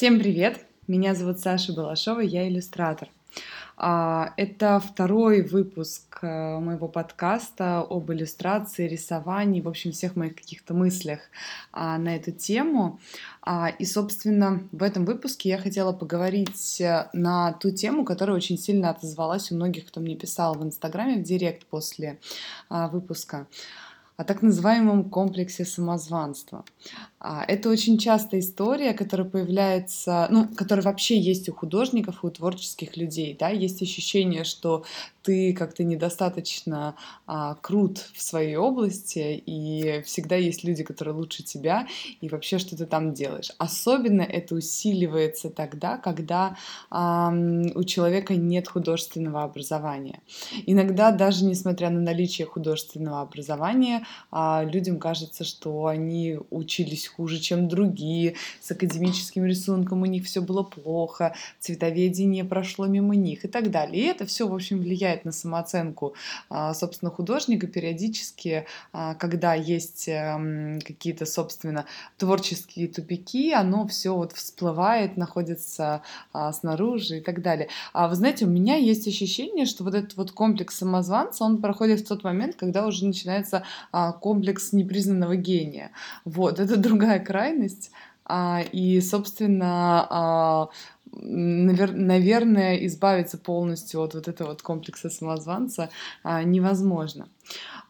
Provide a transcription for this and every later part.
Всем привет! Меня зовут Саша Балашова, я иллюстратор. А, это второй выпуск э, моего подкаста об иллюстрации, рисовании, в общем, всех моих каких-то мыслях а, на эту тему. А, и, собственно, в этом выпуске я хотела поговорить э, на ту тему, которая очень сильно отозвалась у многих, кто мне писал в Инстаграме в директ после выпуска о так называемом комплексе самозванства. А, это очень частая история, которая появляется, ну, которая вообще есть у художников и у творческих людей, да, есть ощущение, что ты как-то недостаточно а, крут в своей области, и всегда есть люди, которые лучше тебя, и вообще что ты там делаешь. Особенно это усиливается тогда, когда а, у человека нет художественного образования. Иногда даже несмотря на наличие художественного образования, а, людям кажется, что они учились хуже, чем другие, с академическим рисунком у них все было плохо, цветоведение прошло мимо них и так далее. И это все, в общем, влияет на самооценку, а, собственно, художника периодически, а, когда есть эм, какие-то, собственно, творческие тупики, оно все вот всплывает, находится а, снаружи и так далее. А вы знаете, у меня есть ощущение, что вот этот вот комплекс самозванца, он проходит в тот момент, когда уже начинается комплекс непризнанного гения. Вот, это другая крайность. И, собственно, навер- наверное, избавиться полностью от вот этого вот комплекса самозванца а, невозможно.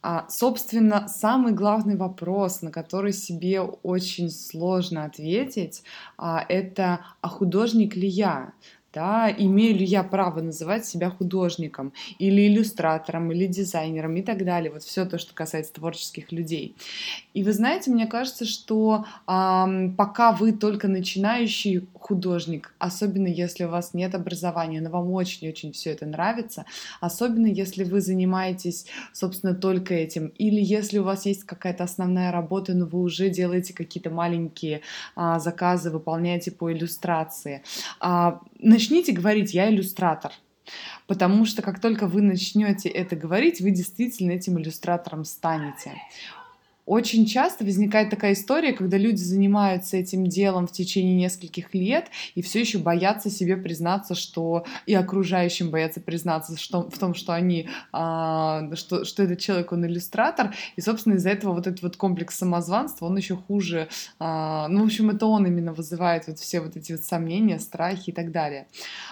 А, собственно, самый главный вопрос, на который себе очень сложно ответить, а, это «а художник ли я?» Да, имею ли я право называть себя художником или иллюстратором, или дизайнером и так далее. Вот все то, что касается творческих людей. И вы знаете, мне кажется, что эм, пока вы только начинающий художник, особенно если у вас нет образования, но вам очень-очень все это нравится, особенно если вы занимаетесь, собственно, только этим, или если у вас есть какая-то основная работа, но вы уже делаете какие-то маленькие а, заказы, выполняете по иллюстрации. А, начните говорить «я иллюстратор», Потому что как только вы начнете это говорить, вы действительно этим иллюстратором станете. Очень часто возникает такая история, когда люди занимаются этим делом в течение нескольких лет и все еще боятся себе признаться, что и окружающим боятся признаться что, в том, что они, а, что, что этот человек, он иллюстратор, и, собственно, из-за этого вот этот вот комплекс самозванства, он еще хуже, а, ну, в общем, это он именно вызывает вот все вот эти вот сомнения, страхи и так далее.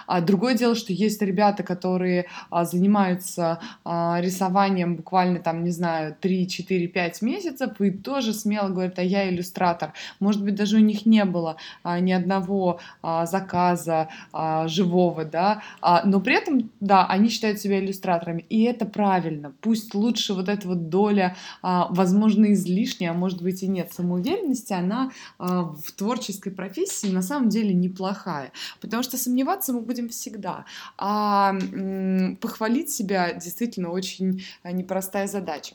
А другое дело, что есть ребята, которые а, занимаются а, рисованием буквально там, не знаю, 3, 4, 5 месяцев, способ, и тоже смело говорят, а я иллюстратор. Может быть, даже у них не было а, ни одного а, заказа а, живого, да, а, но при этом, да, они считают себя иллюстраторами, и это правильно. Пусть лучше вот эта вот доля, а, возможно, излишняя, а может быть и нет, самоуверенности, она а, в творческой профессии на самом деле неплохая, потому что сомневаться мы будем всегда, а м- похвалить себя действительно очень непростая задача.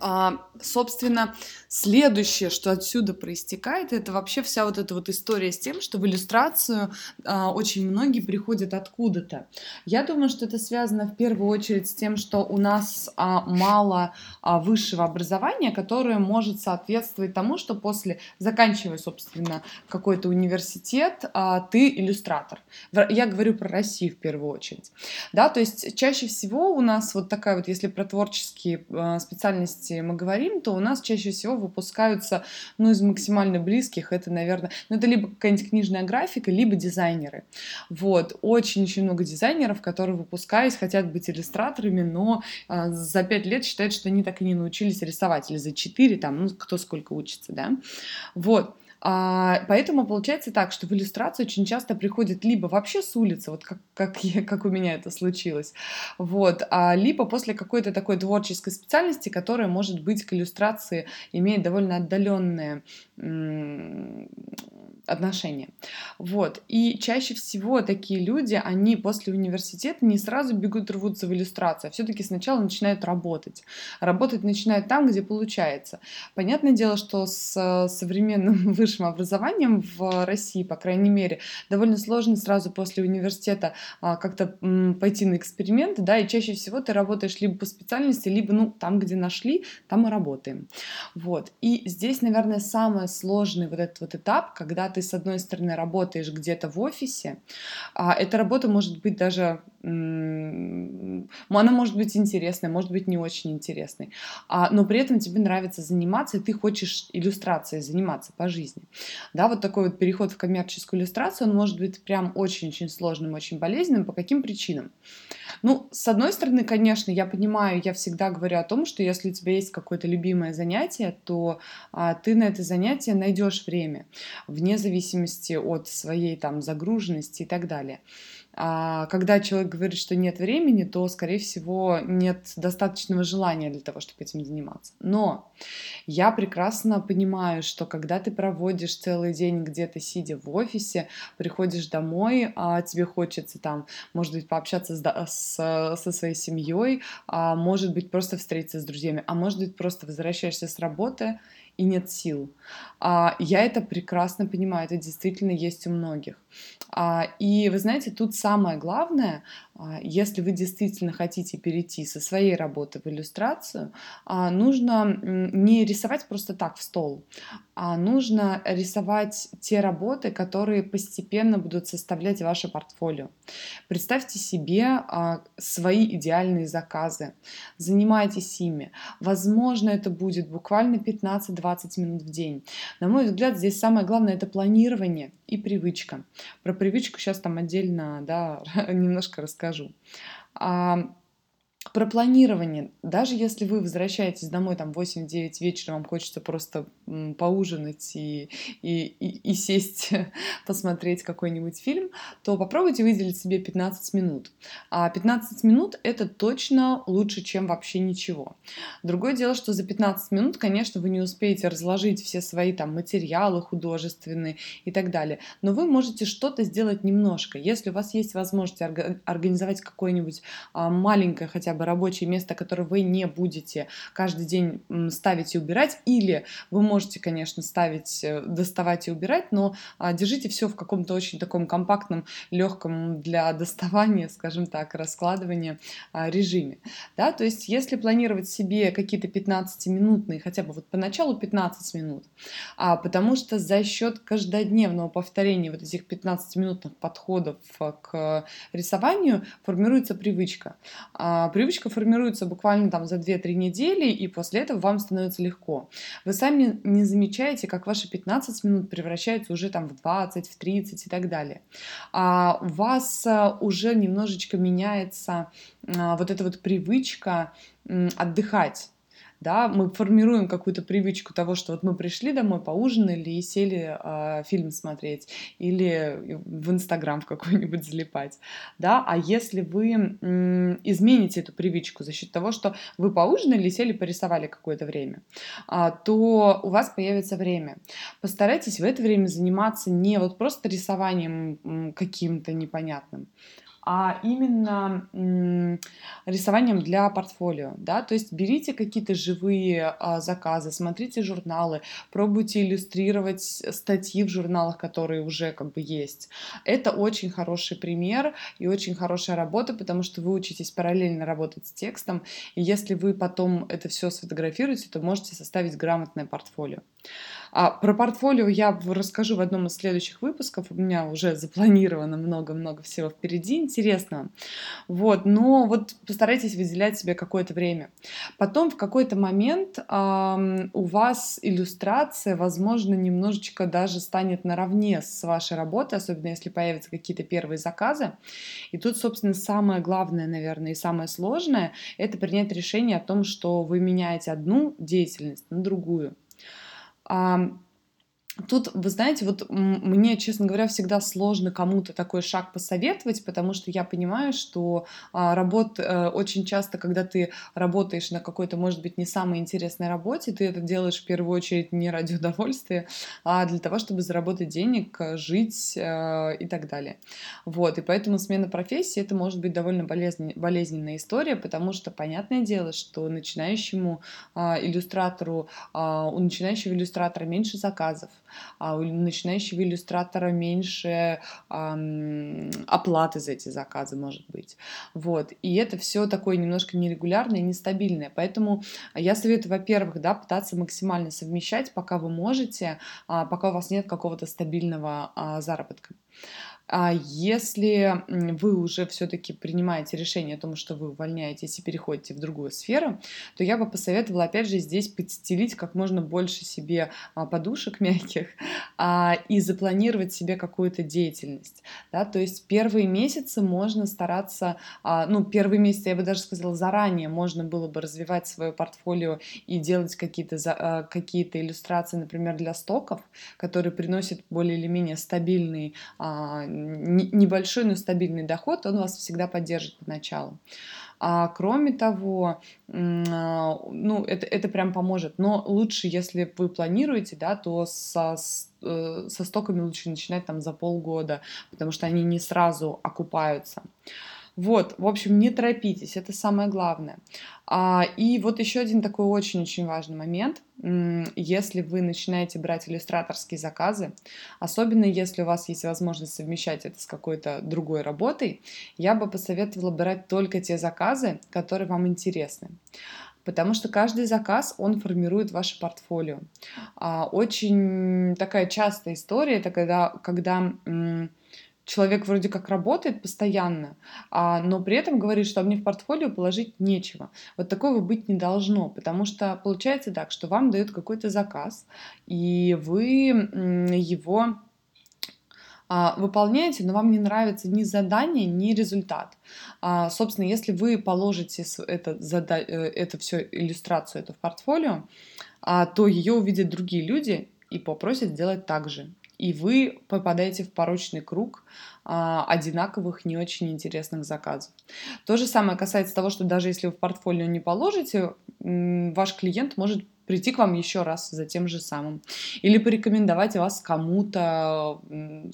А, собственно, следующее, что отсюда проистекает, это вообще вся вот эта вот история с тем, что в иллюстрацию а, очень многие приходят откуда-то. Я думаю, что это связано в первую очередь с тем, что у нас а, мало а, высшего образования, которое может соответствовать тому, что после, заканчивая, собственно, какой-то университет, а, ты иллюстратор. Я говорю про Россию в первую очередь. Да, то есть чаще всего у нас вот такая вот, если про творческие а, специальности области мы говорим, то у нас чаще всего выпускаются, ну, из максимально близких, это, наверное, ну, это либо какая-нибудь книжная графика, либо дизайнеры. Вот, очень-очень много дизайнеров, которые, выпускаясь, хотят быть иллюстраторами, но э, за пять лет считают, что они так и не научились рисовать, или за четыре, там, ну, кто сколько учится, да. Вот. А, поэтому получается так, что в иллюстрацию очень часто приходит либо вообще с улицы, вот как, как, я, как у меня это случилось, вот, а, либо после какой-то такой творческой специальности, которая, может быть, к иллюстрации имеет довольно отдаленные отношения. Вот. И чаще всего такие люди, они после университета не сразу бегут рвутся в иллюстрацию, а все-таки сначала начинают работать. Работать начинают там, где получается. Понятное дело, что с современным высшим образованием в России, по крайней мере, довольно сложно сразу после университета а, как-то пойти на эксперименты, да, и чаще всего ты работаешь либо по специальности, либо, ну, там, где нашли, там и работаем. Вот. И здесь, наверное, самый сложный вот этот вот этап, когда ты с одной стороны, работаешь где-то в офисе, а, эта работа может быть даже она может быть интересной, может быть не очень интересной, а, но при этом тебе нравится заниматься, и ты хочешь иллюстрацией заниматься по жизни. Да, вот такой вот переход в коммерческую иллюстрацию, он может быть прям очень-очень сложным, очень болезненным. По каким причинам? Ну, с одной стороны, конечно, я понимаю, я всегда говорю о том, что если у тебя есть какое-то любимое занятие, то а, ты на это занятие найдешь время, вне зависимости от своей там загруженности и так далее. А когда человек говорит, что нет времени, то, скорее всего, нет достаточного желания для того, чтобы этим заниматься. Но я прекрасно понимаю, что когда ты проводишь целый день где-то сидя в офисе, приходишь домой, а тебе хочется там, может быть, пообщаться с, с, со своей семьей, а может быть, просто встретиться с друзьями, а может быть, просто возвращаешься с работы и нет сил. А, я это прекрасно понимаю, это действительно есть у многих. А, и вы знаете, тут самое главное, а, если вы действительно хотите перейти со своей работы в иллюстрацию, а, нужно не рисовать просто так в стол, нужно рисовать те работы, которые постепенно будут составлять ваше портфолио. Представьте себе а, свои идеальные заказы, занимайтесь ими. Возможно, это будет буквально 15-20 минут в день. На мой взгляд, здесь самое главное это планирование и привычка. Про привычку сейчас там отдельно да, немножко расскажу. Про планирование. Даже если вы возвращаетесь домой там 8-9 вечера, вам хочется просто поужинать и, и, и, и сесть, посмотреть какой-нибудь фильм, то попробуйте выделить себе 15 минут. А 15 минут это точно лучше, чем вообще ничего. Другое дело, что за 15 минут, конечно, вы не успеете разложить все свои там материалы художественные и так далее, но вы можете что-то сделать немножко. Если у вас есть возможность организовать какое-нибудь а, маленькое хотя бы бы рабочее место, которое вы не будете каждый день ставить и убирать, или вы можете, конечно, ставить, э, доставать и убирать, но а, держите все в каком-то очень таком компактном, легком для доставания, скажем так, раскладывания а, режиме. Да? То есть, если планировать себе какие-то 15-минутные, хотя бы вот поначалу 15 минут, а, потому что за счет каждодневного повторения вот этих 15-минутных подходов э, к рисованию формируется привычка. А, привычка привычка формируется буквально там за 2-3 недели, и после этого вам становится легко. Вы сами не замечаете, как ваши 15 минут превращаются уже там в 20, в 30 и так далее. А у вас а, уже немножечко меняется а, вот эта вот привычка отдыхать да, мы формируем какую-то привычку того, что вот мы пришли домой, поужинали и сели э, фильм смотреть или в Инстаграм в какой-нибудь залипать, да, а если вы м, измените эту привычку за счет того, что вы поужинали, сели, порисовали какое-то время, а, то у вас появится время. Постарайтесь в это время заниматься не вот просто рисованием каким-то непонятным, а именно рисованием для портфолио, да, то есть берите какие-то живые а, заказы, смотрите журналы, пробуйте иллюстрировать статьи в журналах, которые уже как бы есть. Это очень хороший пример и очень хорошая работа, потому что вы учитесь параллельно работать с текстом, и если вы потом это все сфотографируете, то можете составить грамотное портфолио. А про портфолио я расскажу в одном из следующих выпусков. У меня уже запланировано много-много всего впереди интересного. Вот, но вот постарайтесь выделять себе какое-то время. Потом в какой-то момент эм, у вас иллюстрация, возможно, немножечко даже станет наравне с вашей работой, особенно если появятся какие-то первые заказы. И тут, собственно, самое главное, наверное, и самое сложное — это принять решение о том, что вы меняете одну деятельность на другую. um, Тут, вы знаете, вот мне, честно говоря, всегда сложно кому-то такой шаг посоветовать, потому что я понимаю, что а, работа э, очень часто, когда ты работаешь на какой-то, может быть, не самой интересной работе, ты это делаешь в первую очередь не ради удовольствия, а для того, чтобы заработать денег, жить э, и так далее. Вот, и поэтому смена профессии это может быть довольно болезнен, болезненная история, потому что понятное дело, что начинающему а, иллюстратору, а, у начинающего иллюстратора меньше заказов, а у начинающего иллюстратора меньше эм, оплаты за эти заказы, может быть. Вот. И это все такое немножко нерегулярное и нестабильное. Поэтому я советую, во-первых, да, пытаться максимально совмещать, пока вы можете, а, пока у вас нет какого-то стабильного а, заработка. А если вы уже все-таки принимаете решение о том, что вы увольняетесь и переходите в другую сферу, то я бы посоветовала, опять же, здесь подстелить как можно больше себе а, подушек мягких а, и запланировать себе какую-то деятельность. Да? То есть первые месяцы можно стараться, ну, первые месяцы, я бы даже сказала, заранее можно было бы развивать свое портфолио и делать какие-то какие иллюстрации, например, для стоков, которые приносят более или менее стабильный небольшой, но стабильный доход, он вас всегда поддержит поначалу. А кроме того, а, ну, это, это прям поможет. Но лучше, если вы планируете, да, то со, э, со стоками лучше начинать там за полгода, потому что они не сразу окупаются. Вот, в общем, не торопитесь, это самое главное. А, и вот еще один такой очень-очень важный момент. Если вы начинаете брать иллюстраторские заказы, особенно если у вас есть возможность совмещать это с какой-то другой работой, я бы посоветовала брать только те заказы, которые вам интересны потому что каждый заказ, он формирует ваше портфолио. А, очень такая частая история, это когда, когда человек вроде как работает постоянно, а, но при этом говорит, что мне в портфолио положить нечего. Вот такого быть не должно, потому что получается так, что вам дают какой-то заказ, и вы его а, выполняете, но вам не нравится ни задание, ни результат. А, собственно, если вы положите это, зада... Э, это все иллюстрацию эту в портфолио, а, то ее увидят другие люди и попросят сделать так же и вы попадаете в порочный круг а, одинаковых не очень интересных заказов. То же самое касается того, что даже если вы в портфолио не положите, ваш клиент может прийти к вам еще раз за тем же самым. Или порекомендовать вас кому-то,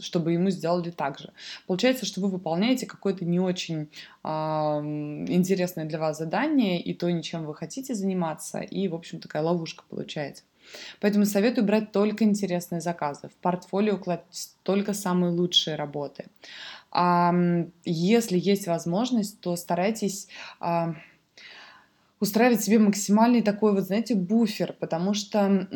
чтобы ему сделали так же. Получается, что вы выполняете какое-то не очень э, интересное для вас задание, и то, ничем вы хотите заниматься, и, в общем, такая ловушка получается. Поэтому советую брать только интересные заказы. В портфолио кладь только самые лучшие работы. Если есть возможность, то старайтесь устраивать себе максимальный такой вот, знаете, буфер, потому что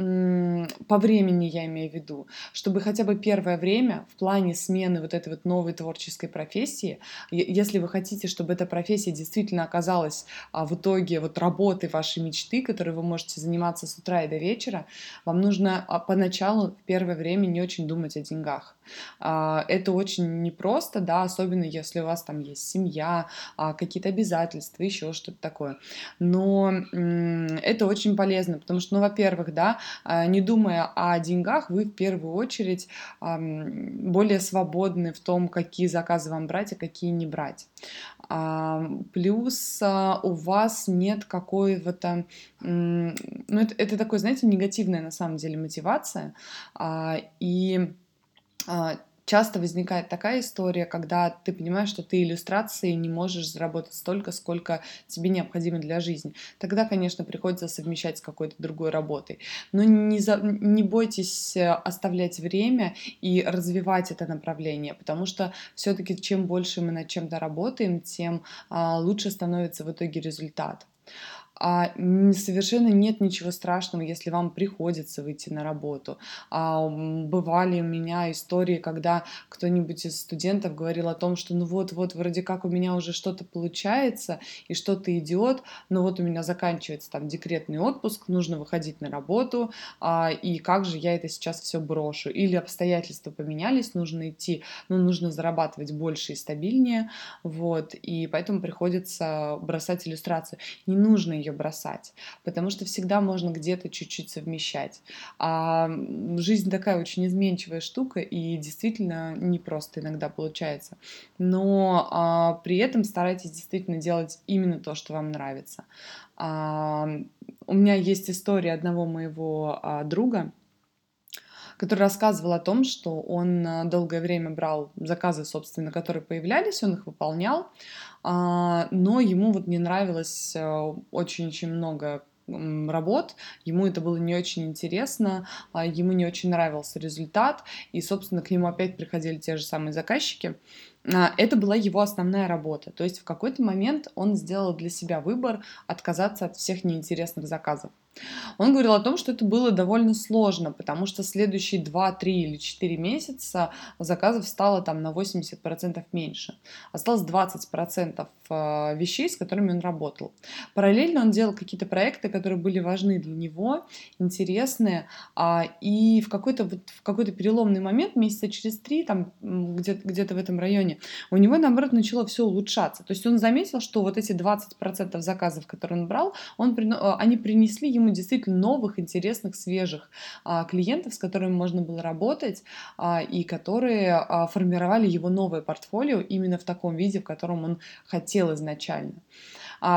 по времени я имею в виду, чтобы хотя бы первое время в плане смены вот этой вот новой творческой профессии, если вы хотите, чтобы эта профессия действительно оказалась а, в итоге вот работой вашей мечты, которой вы можете заниматься с утра и до вечера, вам нужно а, поначалу в первое время не очень думать о деньгах. А, это очень непросто, да, особенно если у вас там есть семья, а, какие-то обязательства, еще что-то такое. Но это очень полезно, потому что, ну, во-первых, да, а, не думая о деньгах, вы в первую очередь более свободны в том, какие заказы вам брать, а какие не брать. Плюс у вас нет какой-то, ну, это, это такое, знаете, негативная на самом деле мотивация, и а, часто возникает такая история, когда ты понимаешь, что ты иллюстрацией не можешь заработать столько, сколько тебе необходимо для жизни. Тогда, конечно, приходится совмещать с какой-то другой работой. Но не, за, не бойтесь э, оставлять время и развивать это направление, потому что все-таки чем больше мы над чем-то работаем, тем а, лучше становится в итоге результат. А совершенно нет ничего страшного, если вам приходится выйти на работу. А, бывали у меня истории, когда кто-нибудь из студентов говорил о том, что ну вот-вот, вроде как у меня уже что-то получается и что-то идет, но вот у меня заканчивается там декретный отпуск, нужно выходить на работу, а, и как же я это сейчас все брошу? Или обстоятельства поменялись, нужно идти, ну, нужно зарабатывать больше и стабильнее, вот, и поэтому приходится бросать иллюстрацию. Не нужно ее ее бросать, потому что всегда можно где-то чуть-чуть совмещать. А жизнь такая очень изменчивая штука, и действительно непросто иногда получается. Но а, при этом старайтесь действительно делать именно то, что вам нравится. А, у меня есть история одного моего а, друга, который рассказывал о том, что он а, долгое время брал заказы, собственно, которые появлялись, он их выполнял, а, но ему вот не нравилось а, очень-очень много работ, ему это было не очень интересно, а, ему не очень нравился результат, и, собственно, к нему опять приходили те же самые заказчики. А, это была его основная работа. То есть в какой-то момент он сделал для себя выбор отказаться от всех неинтересных заказов. Он говорил о том, что это было довольно сложно, потому что следующие 2, 3 или 4 месяца заказов стало там на 80% меньше. Осталось 20% э, вещей, с которыми он работал. Параллельно он делал какие-то проекты, которые были важны для него, интересные, а, и в какой-то вот, в какой-то переломный момент, месяца через три, там где-то где в этом районе, у него, наоборот, начало все улучшаться. То есть он заметил, что вот эти 20% заказов, которые он брал, он, э, они принесли ему действительно новых, интересных, свежих а, клиентов, с которыми можно было работать а, и которые а, формировали его новое портфолио именно в таком виде, в котором он хотел изначально.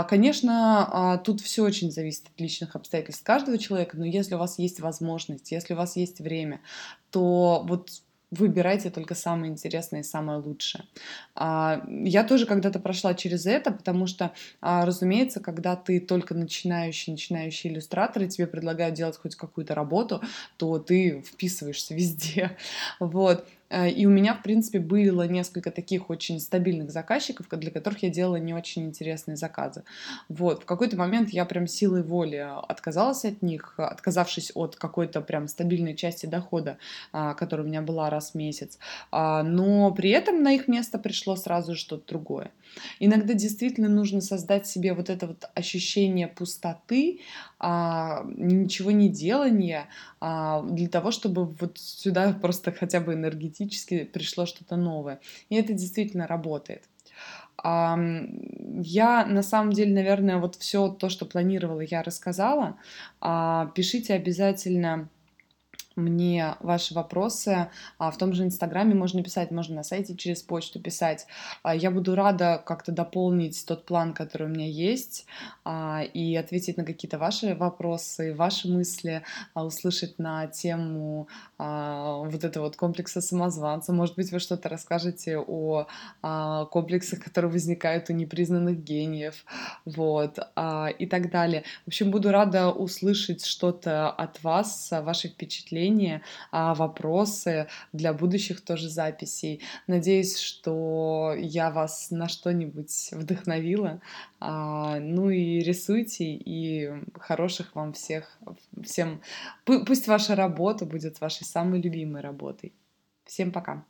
Конечно, тут все очень зависит от личных обстоятельств каждого человека, но если у вас есть возможность, если у вас есть время, то вот выбирайте только самое интересное и самое лучшее. А, я тоже когда-то прошла через это, потому что, а, разумеется, когда ты только начинающий, начинающий иллюстратор, и тебе предлагают делать хоть какую-то работу, то ты вписываешься везде. Вот. Э, и у меня, в принципе, было несколько таких очень стабильных заказчиков, для которых я делала не очень интересные заказы. Вот. В какой-то момент я прям силой воли отказалась от них, отказавшись от какой-то прям стабильной части дохода, а, которая у меня была раз в месяц. А, но при этом на их место пришло сразу что-то другое. Иногда действительно нужно создать себе вот это вот ощущение пустоты, а, ничего не делания, для того, чтобы вот сюда просто хотя бы энергетически пришло что-то новое. И это действительно работает. Я на самом деле, наверное, вот все то, что планировала, я рассказала. А, пишите обязательно мне ваши вопросы. А, в том же Инстаграме можно писать, можно на сайте через почту писать. А, я буду рада как-то дополнить тот план, который у меня есть, а, и ответить на какие-то ваши вопросы, ваши мысли, услышать на тему вот этого вот комплекса самозванца. Может быть, вы что-то расскажете о комплексах, которые возникают у непризнанных гениев, вот, и так далее. В общем, буду рада услышать что-то от вас, ваши впечатления, а, вопросы для будущих тоже записей. Надеюсь, что я вас на что-нибудь вдохновила. А, ну и рисуйте, и хороших вам всех, всем. Пусть ваша работа будет вашей самой любимой работой. Всем пока!